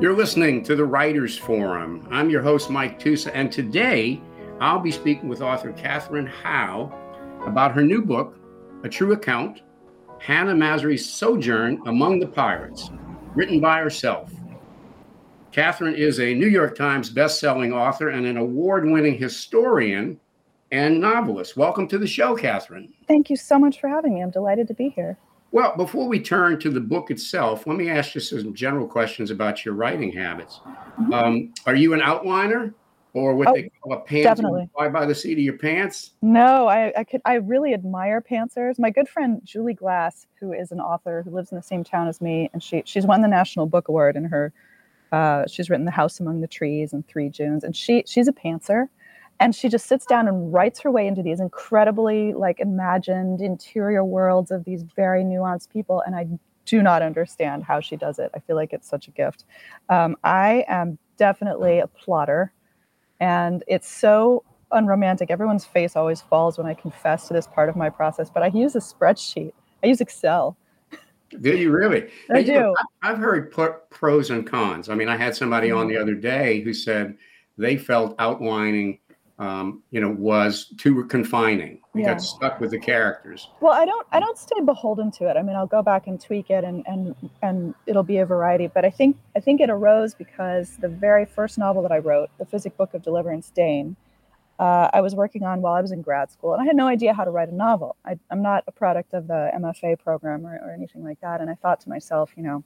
You're listening to the Writers Forum. I'm your host, Mike Tusa, and today I'll be speaking with author Katherine Howe about her new book, A True Account Hannah Masury's Sojourn Among the Pirates, written by herself. Katherine is a New York Times bestselling author and an award winning historian and novelist. Welcome to the show, Katherine. Thank you so much for having me. I'm delighted to be here. Well, before we turn to the book itself, let me ask you some general questions about your writing habits. Mm-hmm. Um, are you an outliner? or what oh, they call a pants definitely. fly by the seat of your pants? No, I, I could I really admire pantsers. My good friend Julia Glass, who is an author who lives in the same town as me, and she she's won the National Book Award in her uh, she's written The House Among the Trees and Three Junes, and she she's a pantser. And she just sits down and writes her way into these incredibly like imagined interior worlds of these very nuanced people. And I do not understand how she does it. I feel like it's such a gift. Um, I am definitely a plotter and it's so unromantic. Everyone's face always falls when I confess to this part of my process, but I use a spreadsheet. I use Excel. Do you really? I do. Know, I've heard pros and cons. I mean, I had somebody on the mm-hmm. other day who said they felt outlining um, you know, was too confining. We yeah. got stuck with the characters. Well, I don't, I don't stay beholden to it. I mean, I'll go back and tweak it, and and and it'll be a variety. But I think, I think it arose because the very first novel that I wrote, the Physick Book of Deliverance, Dane, uh, I was working on while I was in grad school, and I had no idea how to write a novel. I, am not a product of the MFA program or, or anything like that. And I thought to myself, you know,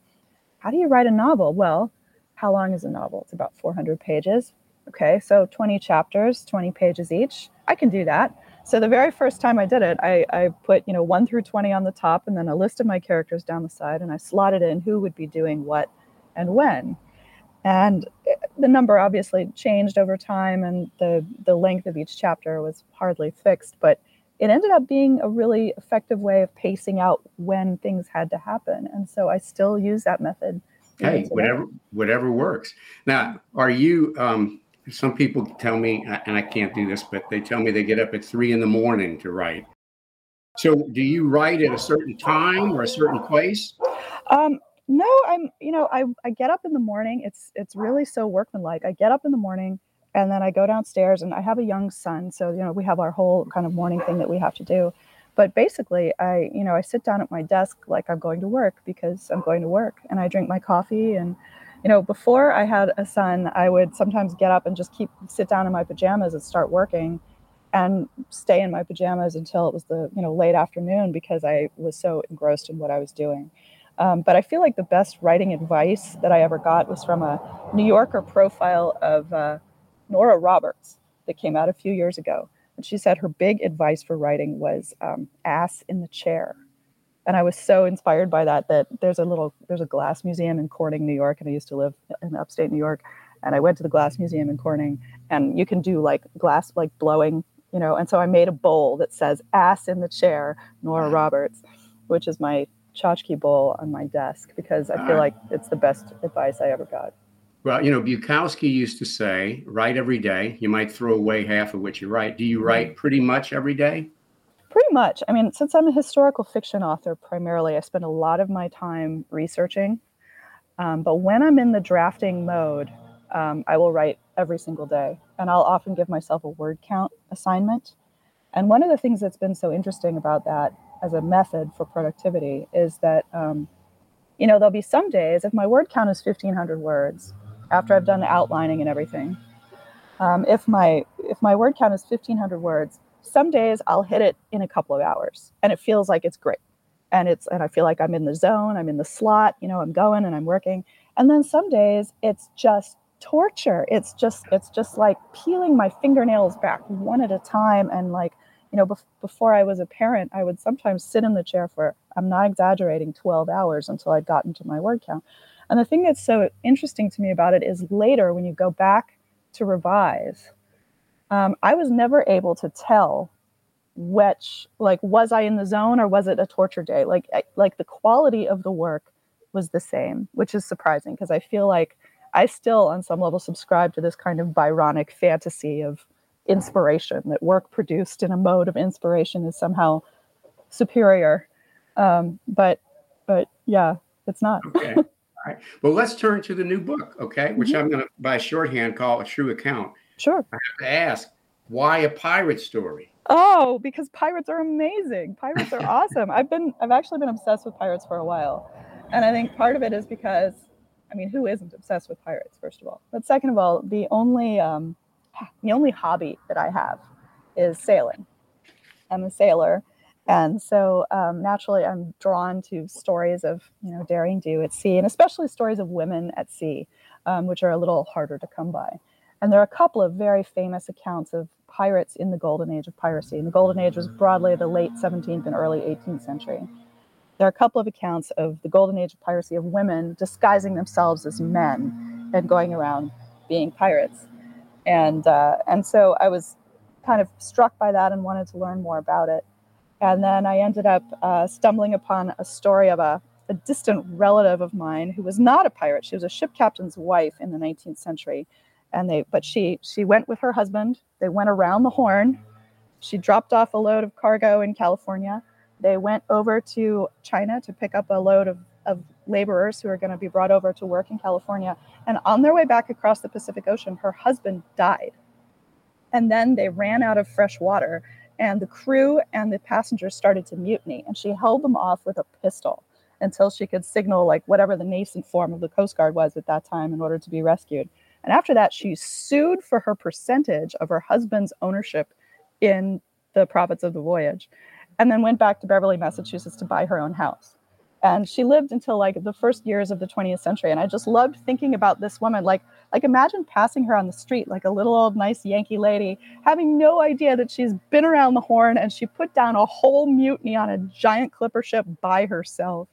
how do you write a novel? Well, how long is a novel? It's about 400 pages Okay, so 20 chapters, 20 pages each. I can do that. So the very first time I did it, I, I put, you know, one through 20 on the top and then a list of my characters down the side and I slotted in who would be doing what and when. And the number obviously changed over time and the, the length of each chapter was hardly fixed, but it ended up being a really effective way of pacing out when things had to happen. And so I still use that method. Hey, whatever whatever works. Now, are you um, some people tell me, and I can't do this, but they tell me they get up at three in the morning to write. So, do you write at a certain time or a certain place? Um, no, I'm. You know, I I get up in the morning. It's it's really so workmanlike. I get up in the morning, and then I go downstairs, and I have a young son, so you know we have our whole kind of morning thing that we have to do. But basically, I you know I sit down at my desk like I'm going to work because I'm going to work, and I drink my coffee and you know, before I had a son, I would sometimes get up and just keep sit down in my pajamas and start working and stay in my pajamas until it was the, you know, late afternoon because I was so engrossed in what I was doing. Um, but I feel like the best writing advice that I ever got was from a New Yorker profile of uh, Nora Roberts that came out a few years ago. And she said her big advice for writing was um, ass in the chair and I was so inspired by that that there's a little there's a glass museum in Corning, New York, and I used to live in upstate New York, and I went to the glass museum in Corning, and you can do like glass like blowing, you know, and so I made a bowl that says "ass in the chair," Nora Roberts, which is my tchotchke bowl on my desk because I feel ah. like it's the best advice I ever got. Well, you know, Bukowski used to say, "Write every day. You might throw away half of what you write." Do you write pretty much every day? Pretty much. I mean, since I'm a historical fiction author primarily, I spend a lot of my time researching. Um, but when I'm in the drafting mode, um, I will write every single day. And I'll often give myself a word count assignment. And one of the things that's been so interesting about that as a method for productivity is that, um, you know, there'll be some days, if my word count is 1,500 words, after I've done the outlining and everything, um, if my if my word count is 1,500 words, some days I'll hit it in a couple of hours and it feels like it's great. And it's and I feel like I'm in the zone, I'm in the slot, you know, I'm going and I'm working. And then some days it's just torture. It's just it's just like peeling my fingernails back one at a time and like you know, bef- before I was a parent, I would sometimes sit in the chair for, I'm not exaggerating, 12 hours until I'd gotten to my word count. And the thing that's so interesting to me about it is later when you go back to revise, um, I was never able to tell which, like, was I in the zone or was it a torture day? Like, I, like the quality of the work was the same, which is surprising because I feel like I still, on some level, subscribe to this kind of Byronic fantasy of inspiration that work produced in a mode of inspiration is somehow superior. Um, but, but yeah, it's not. okay. All right. Well, let's turn to the new book, okay? Which mm-hmm. I'm going to, by shorthand, call a true account. Sure. I have to ask, why a pirate story? Oh, because pirates are amazing. Pirates are awesome. I've been, I've actually been obsessed with pirates for a while, and I think part of it is because, I mean, who isn't obsessed with pirates? First of all, but second of all, the only, um, the only hobby that I have is sailing. I'm a sailor, and so um, naturally, I'm drawn to stories of you know daring do at sea, and especially stories of women at sea, um, which are a little harder to come by. And there are a couple of very famous accounts of pirates in the golden age of piracy. And the golden age was broadly the late 17th and early 18th century. There are a couple of accounts of the golden age of piracy of women disguising themselves as men and going around being pirates. And uh, and so I was kind of struck by that and wanted to learn more about it. And then I ended up uh, stumbling upon a story of a, a distant relative of mine who was not a pirate. She was a ship captain's wife in the 19th century. And they, but she, she went with her husband. They went around the Horn. She dropped off a load of cargo in California. They went over to China to pick up a load of, of laborers who are going to be brought over to work in California. And on their way back across the Pacific Ocean, her husband died. And then they ran out of fresh water and the crew and the passengers started to mutiny and she held them off with a pistol until she could signal like whatever the nascent form of the coast guard was at that time in order to be rescued and after that she sued for her percentage of her husband's ownership in the profits of the voyage and then went back to beverly massachusetts to buy her own house. And she lived until like the first years of the 20th century and i just loved thinking about this woman. Like like imagine passing her on the street like a little old nice yankee lady having no idea that she's been around the horn and she put down a whole mutiny on a giant clipper ship by herself.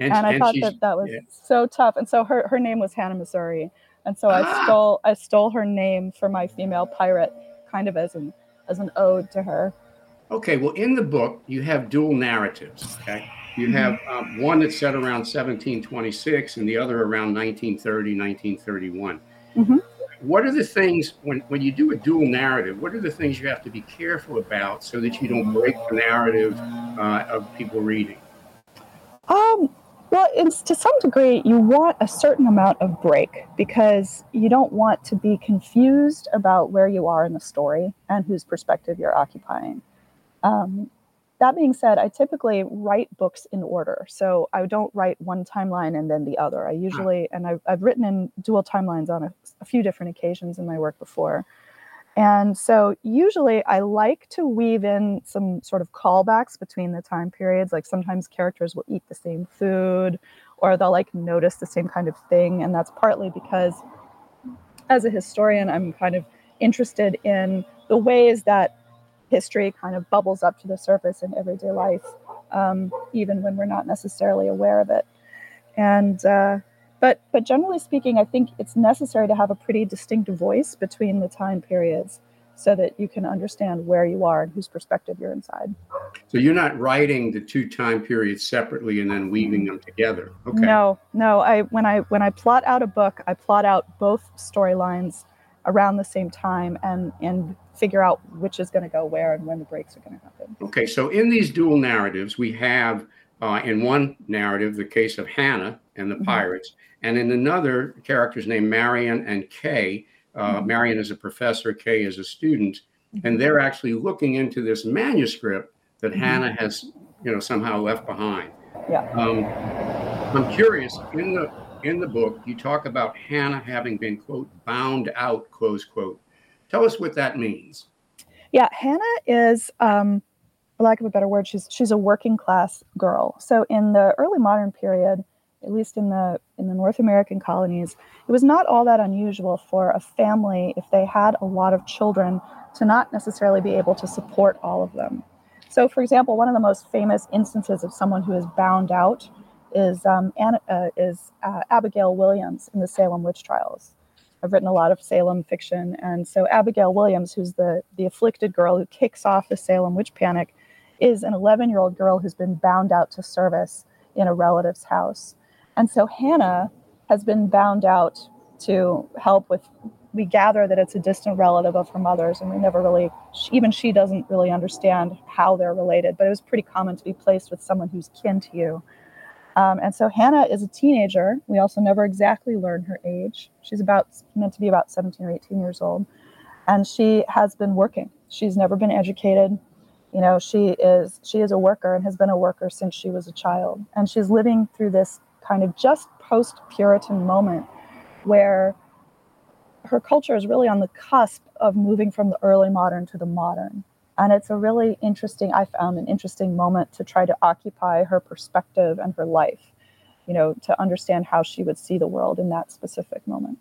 And, and i and thought that that was yeah. so tough. And so her, her name was hannah Masury and so ah. i stole i stole her name for my female pirate kind of as an as an ode to her okay well in the book you have dual narratives okay you mm-hmm. have um, one that's set around 1726 and the other around 1930, 1931. Mm-hmm. What are the things when, when you do a dual narrative? What are the things you have to be careful about so that you don't break the narrative uh, of people reading? Um, well, it's, to some degree, you want a certain amount of break because you don't want to be confused about where you are in the story and whose perspective you're occupying. Um, that being said, I typically write books in order. So I don't write one timeline and then the other. I usually, and I've, I've written in dual timelines on a, a few different occasions in my work before. And so usually I like to weave in some sort of callbacks between the time periods. Like sometimes characters will eat the same food or they'll like notice the same kind of thing. And that's partly because as a historian, I'm kind of interested in the ways that history kind of bubbles up to the surface in everyday life, um, even when we're not necessarily aware of it. And uh, but but generally speaking, I think it's necessary to have a pretty distinct voice between the time periods so that you can understand where you are and whose perspective you're inside. So you're not writing the two time periods separately and then weaving them together. Okay. No, no. I when I when I plot out a book, I plot out both storylines around the same time and and figure out which is going to go where and when the breaks are going to happen. Okay, so in these dual narratives, we have uh, in one narrative the case of Hannah and the mm-hmm. pirates, and in another, characters named Marion and Kay. Uh, mm-hmm. Marion is a professor, Kay is a student, mm-hmm. and they're actually looking into this manuscript that mm-hmm. Hannah has, you know, somehow left behind. Yeah. Um, I'm curious in the in the book, you talk about Hannah having been, quote, bound out, close quote. Tell us what that means. Yeah, Hannah is, um, lack of a better word, she's she's a working class girl. So in the early modern period, at least in the in the North American colonies, it was not all that unusual for a family if they had a lot of children to not necessarily be able to support all of them. So, for example, one of the most famous instances of someone who is bound out is um, Anna, uh, is uh, Abigail Williams in the Salem witch trials. I've written a lot of Salem fiction, and so Abigail Williams, who's the the afflicted girl who kicks off the Salem witch panic, is an 11 year old girl who's been bound out to service in a relative's house, and so Hannah has been bound out to help with. We gather that it's a distant relative of her mother's, and we never really, even she doesn't really understand how they're related. But it was pretty common to be placed with someone who's kin to you Um, and so Hannah is a teenager. We also never exactly learn her age. She's about meant to be about 17 or 18 years old, and she has been working. She's never been educated. You know, she is she is a worker and has been a worker since she was a child, and she's living through this kind of just post Puritan moment where her culture is really on the cusp of moving from the early modern to the modern. And it's a really interesting, I found an interesting moment to try to occupy her perspective and her life, you know, to understand how she would see the world in that specific moment.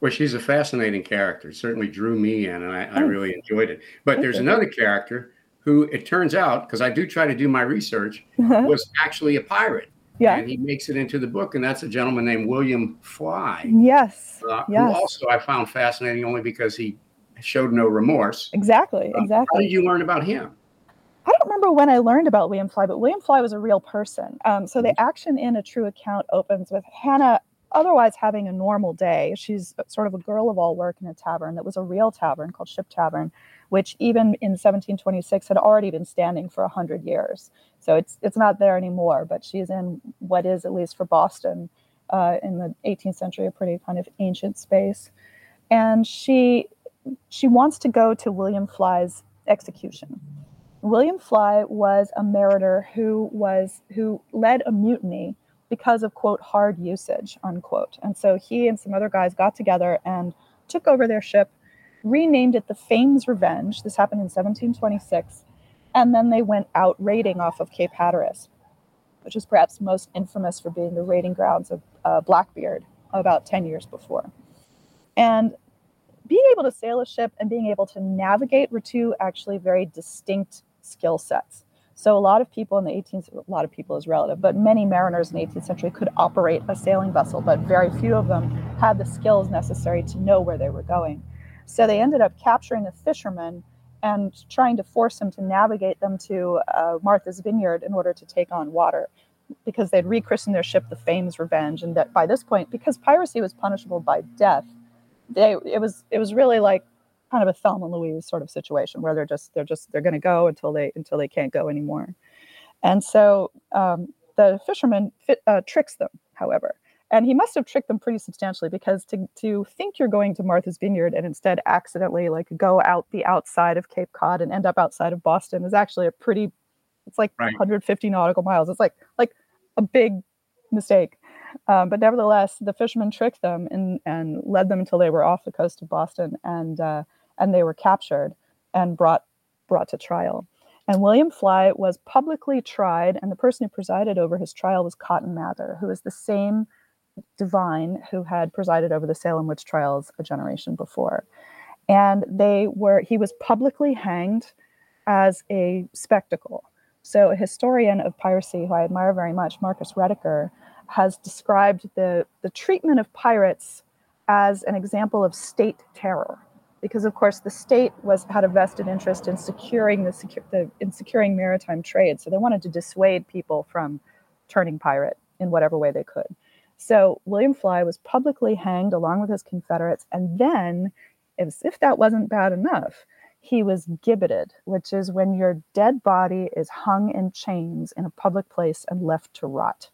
Well, she's a fascinating character. Certainly drew me in, and I, I hmm. really enjoyed it. But Thank there's you. another character who, it turns out, because I do try to do my research, was actually a pirate. Yeah. And he makes it into the book, and that's a gentleman named William Fly. Yes. Uh, yes. Who also I found fascinating only because he showed no remorse. Exactly. Uh, exactly. How did you learn about him? I don't remember when I learned about William Fly, but William Fly was a real person. Um, so the mm-hmm. action in a true account opens with Hannah otherwise having a normal day. She's sort of a girl of all work in a tavern that was a real tavern called Ship Tavern, which even in 1726 had already been standing for 100 years. So it's it's not there anymore, but she's in what is at least for Boston uh, in the 18th century a pretty kind of ancient space, and she she wants to go to William Fly's execution. William Fly was a mariner who was who led a mutiny because of quote hard usage unquote, and so he and some other guys got together and took over their ship, renamed it the Fame's Revenge. This happened in 1726 and then they went out raiding off of Cape Hatteras, which is perhaps most infamous for being the raiding grounds of uh, Blackbeard about 10 years before. And being able to sail a ship and being able to navigate were two actually very distinct skill sets. So a lot of people in the 18th, a lot of people is relative, but many mariners in the 18th century could operate a sailing vessel, but very few of them had the skills necessary to know where they were going. So they ended up capturing a fisherman and trying to force him to navigate them to uh, Martha's Vineyard in order to take on water because they'd rechristened their ship the Fame's Revenge, and that by this point, because piracy was punishable by death, they it was it was really like kind of a Thelma and Louise sort of situation where they're just they're just they're going to go until they until they can't go anymore, and so um, the fisherman fit, uh, tricks them, however, and he must have tricked them pretty substantially because to, to think you're going to Martha's Vineyard and instead accidentally like go out the outside of Cape Cod and end up outside of Boston is actually a pretty it's like right. 150 nautical miles. It's like like a big mistake. Um, but nevertheless, the fishermen tricked them and, and led them until they were off the coast of Boston and uh, and they were captured and brought brought to trial. And William Fly was publicly tried, and the person who presided over his trial was Cotton Mather, who is the same divine who had presided over the Salem witch trials a generation before. And they were, he was publicly hanged as a spectacle. So, a historian of piracy who I admire very much, Marcus Rediker, has described the, the treatment of pirates as an example of state terror. Because of course the state was had a vested interest in securing the, secu- the in securing maritime trade, so they wanted to dissuade people from turning pirate in whatever way they could. So William Fly was publicly hanged along with his Confederates. And then, as if that wasn't bad enough, he was gibbeted, which is when your dead body is hung in chains in a public place and left to rot.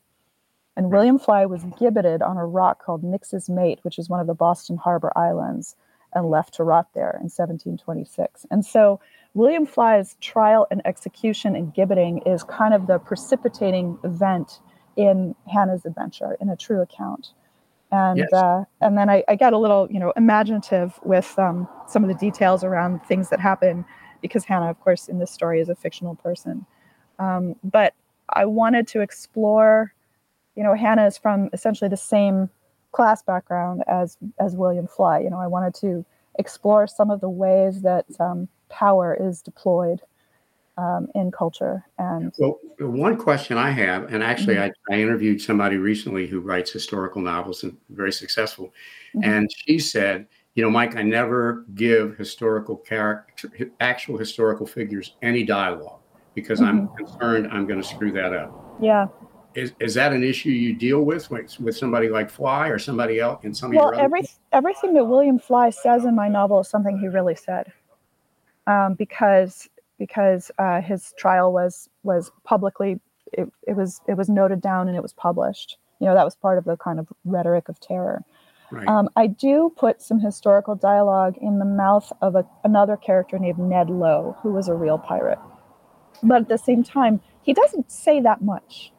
And William Fly was gibbeted on a rock called Nix's Mate, which is one of the Boston Harbor Islands, and left to rot there in 1726. And so William Fly's trial and execution and gibbeting is kind of the precipitating event in Hannah's adventure in a true account. And yes. uh, and then I, I, got a little you know imaginative with um, some of the details around things that happen because Hannah, of course, in this story is a fictional person. Um, but I wanted to explore, you know, Hannah is from essentially the same class background as as William Fly. You know, I wanted to explore some of the ways that um, power is deployed um, in culture. And well, one question I have, and actually, mm-hmm. I, I, interviewed somebody recently who writes historical novels and very successful, mm-hmm. and she said, you know, Mike, I never give historical character, actual historical figures any dialogue because mm-hmm. I'm concerned I'm going to screw that up. Yeah. Is, is that an issue you deal with with, with somebody like Fly or somebody else in some well, of your every, everything that William Fly says in my novel is something he really said. Um, because because uh, his trial was was publicly it, it was it was noted down and it was published. You know, that was part of the kind of rhetoric of terror. Right. Um, I do put some historical dialogue in the mouth of a, another character named Ned Lowe, who was a real pirate. But at the same time, he doesn't say that much.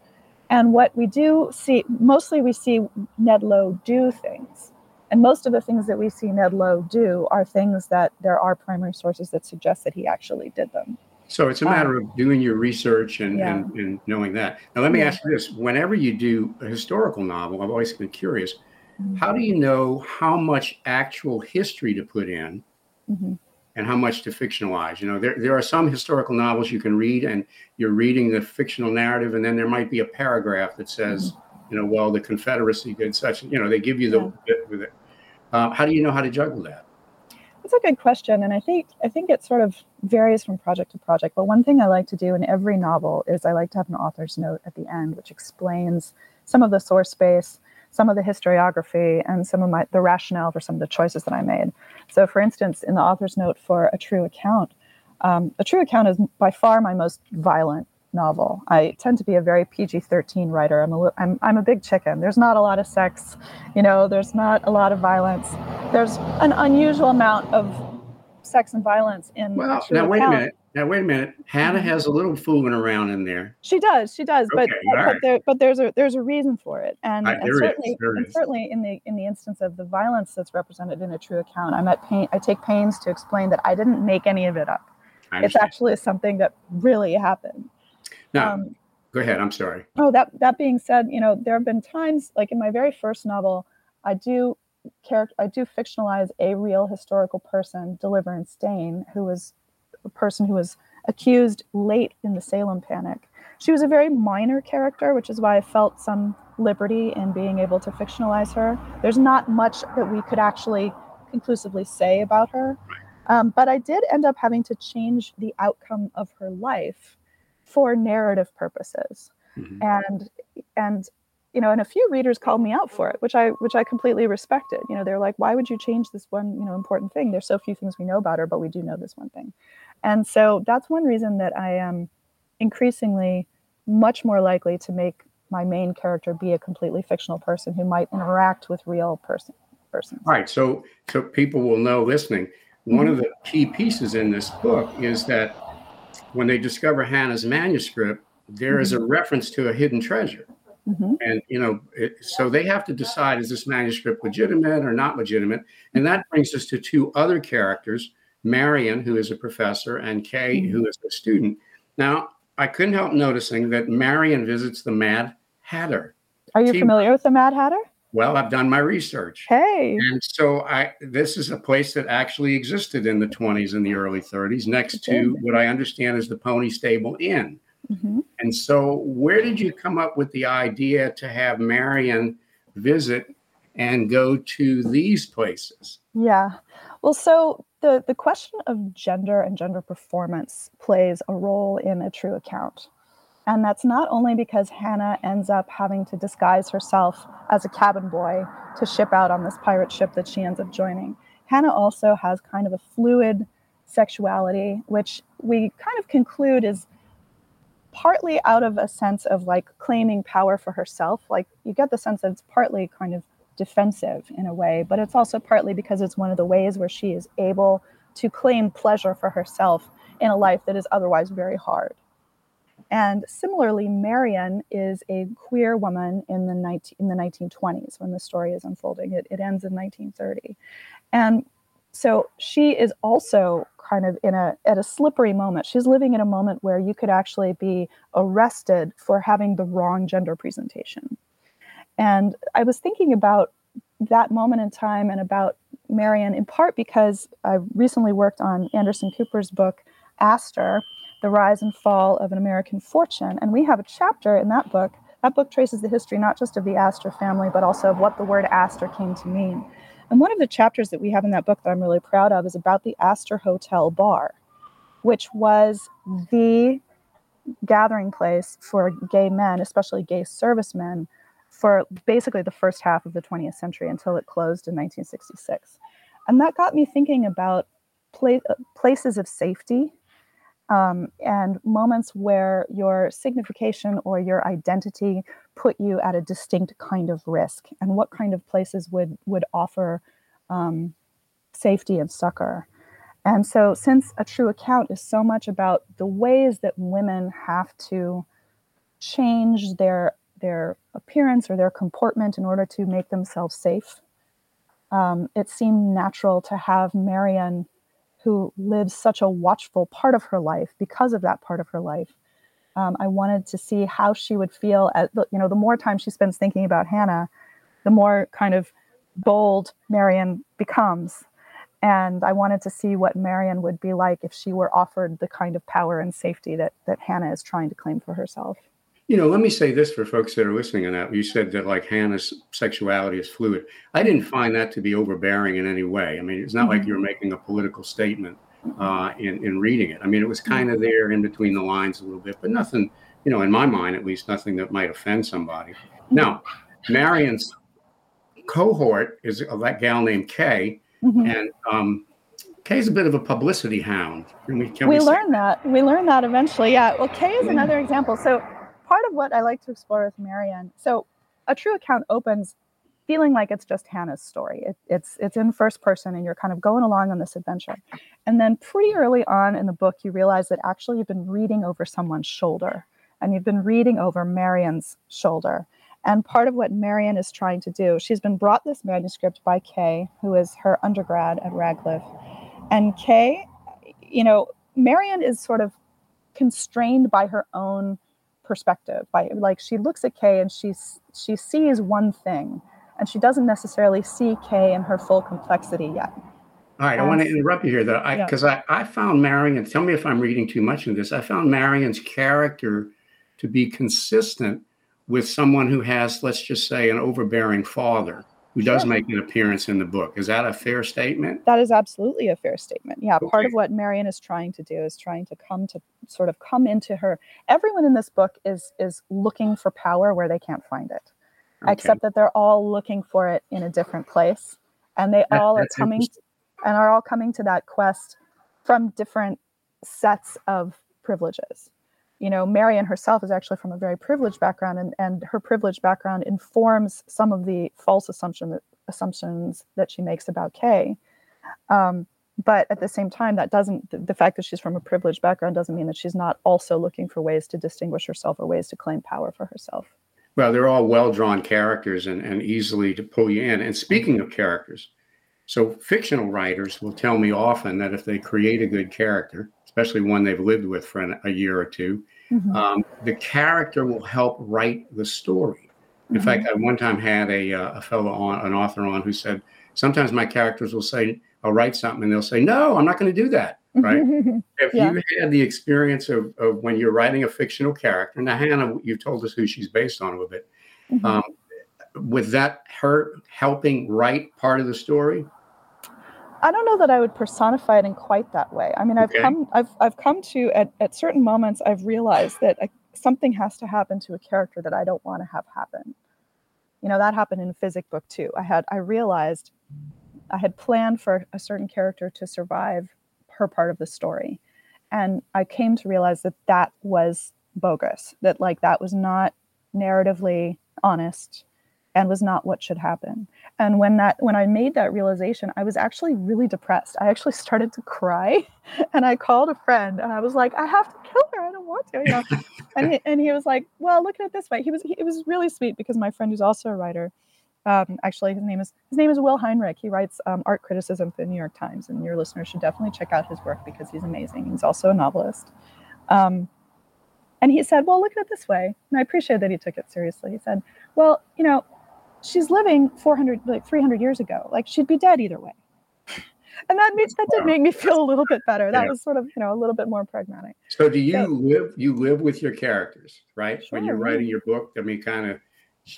And what we do see, mostly we see Ned Lowe do things. And most of the things that we see Ned Lowe do are things that there are primary sources that suggest that he actually did them. So it's a matter um, of doing your research and, yeah. and, and, knowing that. Now, let me yeah. ask you this whenever you do a historical novel, I've always been curious mm-hmm. how do you know how much actual history to put in mm-hmm. and how much to fictionalize? You know, there, there are some historical novels you can read and you're reading the fictional narrative, and then there might be a paragraph that says, mm-hmm. you know, well, the Confederacy did such, you know, they give you the yeah. bit with it. Uh, how do you know how to juggle that? That's a good question, and I think I think it sort of varies from project to project. But one thing I like to do in every novel is I like to have an author's note at the end, which explains some of the source space, some of the historiography, and some of my the rationale for some of the choices that I made. So, for instance, in the author's note for a true account, um, a true account is by far my most violent novel. I tend to be a very PG-13 writer. I'm a I'm I'm a big chicken. There's not a lot of sex, you know. There's not a lot of violence. There's an unusual amount of sex and violence in. Well, now wait a minute. Now wait a minute. Hannah mm-hmm. has a little fooling around in there. She does. She does. Okay, but right. but, there, but there's a there's a reason for it, and, and certainly is, and certainly in the in the instance of the violence that's represented in a true account, I'm at pain. I take pains to explain that I didn't make any of it up. It's actually something that really happened. Now, um, go ahead. I'm sorry. Oh, that that being said, you know, there have been times, like in my very first novel, I do character, I do fictionalize a real historical person, Deliverance Dane, who was a person who was accused late in the Salem Panic. She was a very minor character, which is why I felt some liberty in being able to fictionalize her. There's not much that we could actually conclusively say about her. Um, but I did end up having to change the outcome of her life for narrative purposes. Mm-hmm. And and you know, and a few readers called me out for it, which I which I completely respected. You know, they're like, why would you change this one, you know, important thing? There's so few things we know about her, but we do know this one thing. And so that's one reason that I am increasingly much more likely to make my main character be a completely fictional person who might interact with real person persons. All right. So so people will know listening. One mm-hmm. of the key pieces in this book is that when they discover Hannah's manuscript, there mm-hmm. is a mm-hmm. reference to a hidden treasure. Mm-hmm. And, you know, it, so they have to decide is this manuscript legitimate or not legitimate? And that brings us to two other characters Marion, who is a professor, and Kay, mm-hmm. who is a student. Now, I couldn't help noticing that Marion visits the Mad Hatter. Are you familiar with the Mad Hatter? Well, I've done my research. Hey. And so I this is a place that actually existed in the 20s and the early 30s next to what I understand is the Pony Stable Inn. Mm-hmm. And so where did you come up with the idea to have Marion visit and go to these places? Yeah. Well, so the the question of gender and gender performance plays a role in a true account. And that's not only because Hannah ends up having to disguise herself as a cabin boy to ship out on this pirate ship that she ends up joining. Hannah also has kind of a fluid sexuality, which we kind of conclude is partly out of a sense of like claiming power for herself. Like you get the sense that it's partly kind of defensive in a way, but it's also partly because it's one of the ways where she is able to claim pleasure for herself in a life that is otherwise very hard. And similarly, Marion is a queer woman in the, 19, in the 1920s when the story is unfolding. It, it ends in 1930. And so she is also kind of in a at a slippery moment. She's living in a moment where you could actually be arrested for having the wrong gender presentation. And I was thinking about that moment in time and about Marion in part because I recently worked on Anderson Cooper's book Astor, the Rise and Fall of an American Fortune. And we have a chapter in that book. That book traces the history not just of the Astor family, but also of what the word Astor came to mean. And one of the chapters that we have in that book that I'm really proud of is about the Astor Hotel Bar, which was the gathering place for gay men, especially gay servicemen, for basically the first half of the 20th century until it closed in 1966. And that got me thinking about pla- uh, places of safety um, and moments where your signification or your identity put you at a distinct kind of risk, and what kind of places would would offer um, safety and succor. And so, since a true account is so much about the ways that women have to change their their appearance or their comportment in order to make themselves safe, um, it seemed natural to have Marian who lives such a watchful part of her life because of that part of her life. Um, I wanted to see how she would feel. At you know, the more time she spends thinking about Hannah, the more kind of bold Marion becomes. And I wanted to see what Marion would be like if she were offered the kind of power and safety that that Hannah is trying to claim for herself. You know, let me say this for folks that are listening to that. You said that like Hannah's sexuality is fluid. I didn't find that to be overbearing in any way. I mean, it's not mm-hmm. like you're making a political statement uh, in, in reading it. I mean, it was kind of there in between the lines a little bit, but nothing, you know, in my mind, at least, nothing that might offend somebody. Now, Marion's cohort is a that gal named Kay, mm-hmm. and um, Kay's a bit of a publicity hound. Can we, can we, we learned that. We learned that eventually. Yeah. Well, Kay is another example. So part of what I like to explore with Marian. So a true account opens feeling like it's just Hannah's story. It, it's it's in first person, and you're kind of going along on this adventure. And then pretty early on in the book, you realize that actually you've been reading over someone's shoulder, and you've been reading over Marian's shoulder. And part of what Marian is trying to do, she's been brought this manuscript by Kay, who is her undergrad at Radcliffe. And Kay, you know, Marian is sort of constrained by her own perspective by like she looks at Kay and she's she sees one thing and she doesn't necessarily see Kay in her full complexity yet. All right, I want to interrupt you here though, because I, yeah. I, I found Marian. Tell me if I'm reading too much into this. I found Marion's character to be consistent with someone who has, let's just say, an overbearing father who does sure. make an appearance in the book. Is that a fair statement? That is absolutely a fair statement. Yeah, okay. part of what Marion is trying to do is trying to come to sort of come into her. Everyone in this book is is looking for power where they can't find it, okay. except that they're all looking for it in a different place, and they that, all are coming and are all coming to that quest from different sets of privileges you know, Marian herself is actually from a very privileged background, and, and her privileged background informs some of the false assumption that, assumptions that she makes about Kay. Um, but at the same time, that doesn't, the, the fact that she's from a privileged background doesn't mean that she's not also looking for ways to distinguish herself or ways to claim power for herself. Well, they're all well drawn characters and, and easily to pull you in. And speaking of characters, so fictional writers will tell me often that if they create a good character, especially one they've lived with for an, a year or 2 mm-hmm. um, the character will help write the story. In mm-hmm. fact, I one time had a, uh, a fellow on, an author on, who said, sometimes my characters will say, I'll write something, and they'll say, no, I'm not going to do that. Right. if yeah. you had the experience of, of, when you're writing a fictional character, now Hannah, you've told us who she's based on a little bit. Mm-hmm. Um, with that her helping write part of the story? I don't know that I would personify it in quite that way. I mean, I've okay. come, I've, I've come to at, at certain moments, I've realized that I, something has to happen to a character that I don't want to have happen. You know, that happened in a Physick book too. I had, I realized I had planned for a certain character to survive her part of the story, and I came to realize that that was bogus. That like that was not narratively honest and was not what should happen. And when that when i made that realization i was actually really depressed. I actually started to cry and i called a friend and i was like i have to kill her. I don't want to you know? And, he, and he was like well look at it this way. He was he, it was really sweet because my friend who's also a writer um, actually his name is his name is will heinrich. He writes um, art criticism for the new york times and your listeners should definitely check out his work because he's amazing. He's also a novelist. Um, and he said well look at it this way. And i appreciate that he took it seriously. He said well you know she's living 400 like 300 years ago. Like she'd be dead either way. And that makes that did make me feel a little bit better. That yeah. was sort of you know a little bit more pragmatic. So do you so, live you live with your characters right? Sure, when you're writing your book i mean kind of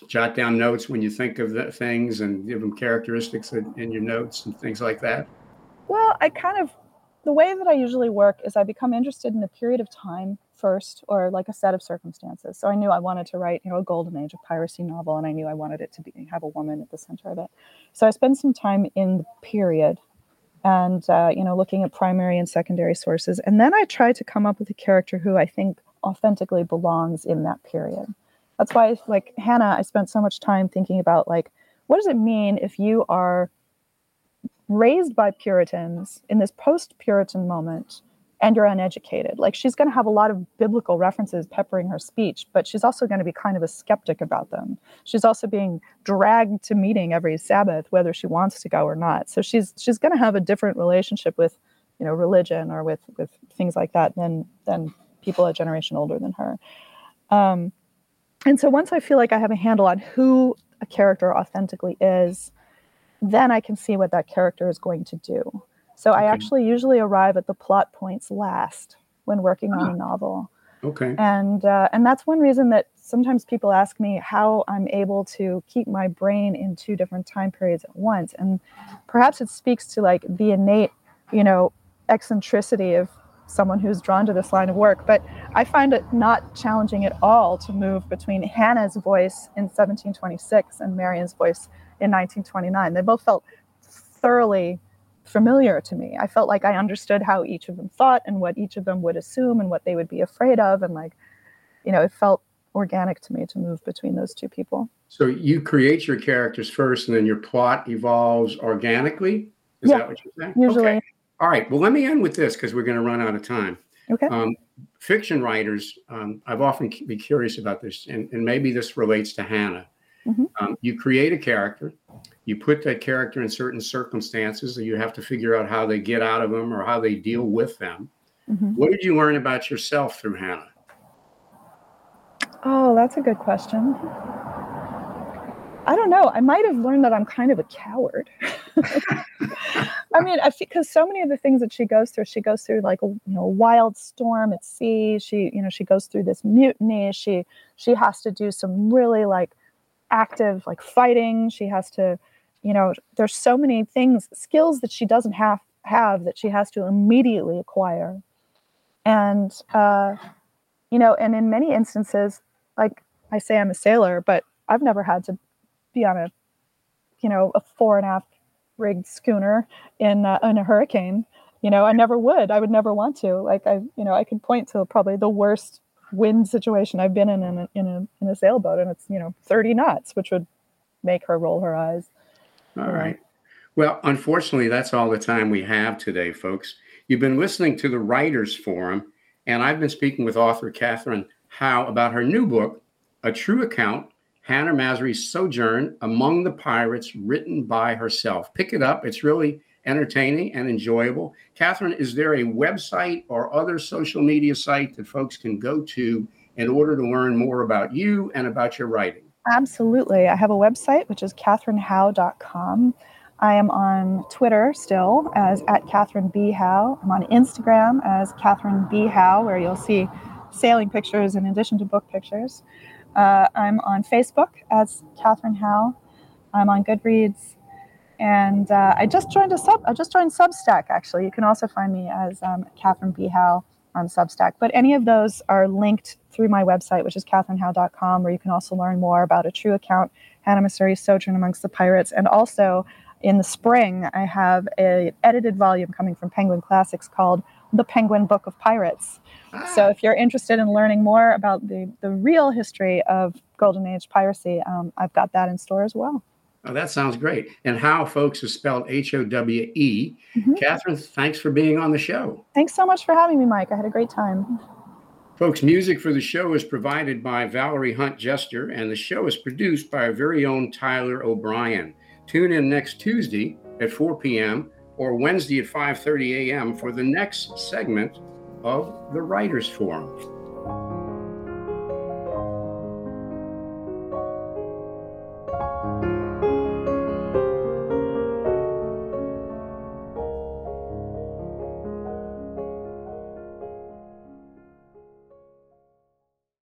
jot down notes when you think of the things and give them characteristics in, in your notes and things like that? Well i kind of the way that i usually work is i become interested in a period of time first or like a set of circumstances. So I knew I wanted to write, you know, a golden age of piracy novel and I knew I wanted it to be have a woman at the center of it. So I spent some time in the period and uh, you know looking at primary and secondary sources and then i try to come up with a character who i think authentically belongs in that period that's why like hannah i spent so much time thinking about like what does it mean if you are raised by puritans in this post puritan moment and you're uneducated. Like she's going to have a lot of biblical references peppering her speech, but she's also going to be kind of a skeptic about them. She's also being dragged to meeting every Sabbath, whether she wants to go or not. So she's she's going to have a different relationship with, you know, religion or with with things like that than than people a generation older than her. Um, and so once I feel like I have a handle on who a character authentically is, then I can see what that character is going to do. So okay. I actually usually arrive at the plot points last when working on a ah. novel. Okay. And uh, and that's one reason that sometimes people ask me how I'm able to keep my brain in two different time periods at once. And perhaps it speaks to like the innate, you know, eccentricity of someone who's drawn to this line of work. But I find it not challenging at all to move between Hannah's voice in 1726 and Marion's voice in 1929. They both felt thoroughly familiar to me. I felt like I understood how each of them thought and what each of them would assume and what they would be afraid of. And like, you know, it felt organic to me to move between those two people. So you create your characters first and then your plot evolves organically? Is yeah, that what you're saying? Usually. Okay. All right. Well, let me end with this because we're going to run out of time. Okay. Um, fiction writers, um, I've often be curious about this, and, and maybe this relates to Hannah. Mm-hmm. Um, you create a character, you put that character in certain circumstances, and you have to figure out how they get out of them or how they deal with them. Mm-hmm. What did you learn about yourself through Hannah? Oh, that's a good question. I don't know. I might have learned that I'm kind of a coward. I mean, because so many of the things that she goes through, she goes through like a you know wild storm at sea. She you know she goes through this mutiny. She she has to do some really like active like fighting. She has to you know there's so many things skills that she doesn't have have that she has to immediately acquire. And uh you know and in many instances like i say i'm a sailor but i've never had to be on a you know a four and a half rigged schooner in uh, in a hurricane. You know i never would. I would never want to. Like i you know i could point to probably the worst wind situation I've been in in a, in a, in a sailboat, and it's you know 30 knots, which would make her roll her eyes. All right. Well, unfortunately, that's all the time we have today, folks. You've been listening to the Writers Forum, and I've been speaking with author Katherine Howe about her new book, A True Account Hannah Masury's Sojourn Among the Pirates, written by herself. Pick it up. It's really entertaining and enjoyable. Katherine, is there a website or other social media site that folks can go to in order to learn more about you and about your writing? Absolutely. I have a website, which is katherinehowe.com. I am on Twitter still as at Katherine B. Howe. I'm on Instagram as Katherine B. Howe, where you'll see sailing pictures in addition to book pictures. Uh, I'm on Facebook as Katherine Howe. I'm on Goodreads and uh, I just joined a sub. I just joined Substack. Actually, you can also find me as um, Katherine B. Howe on Substack. But any of those are linked through my website, which is katherinehowe.com, where you can also learn more about a true account, Hannah Masury's Sojourn Amongst the Pirates, and also in the spring I have a edited volume coming from Penguin Classics called The Penguin Book of Pirates. Ah. So if you're interested in learning more about the the real history of Golden Age piracy, um, I've got that in store as well. Oh, that sounds great. And how, folks, is spelled H O W E. Mm-hmm. Katherine, thanks for being on the show. Thanks so much for having me, Mike. I had a great time. Folks, music for the show is provided by Valerie Hunt Jester, and the show is produced by our very own Tyler O'Brien. Tune in next Tuesday at 4 p.m. or Wednesday at 5:30 a.m. for the next segment of the Writers Forum.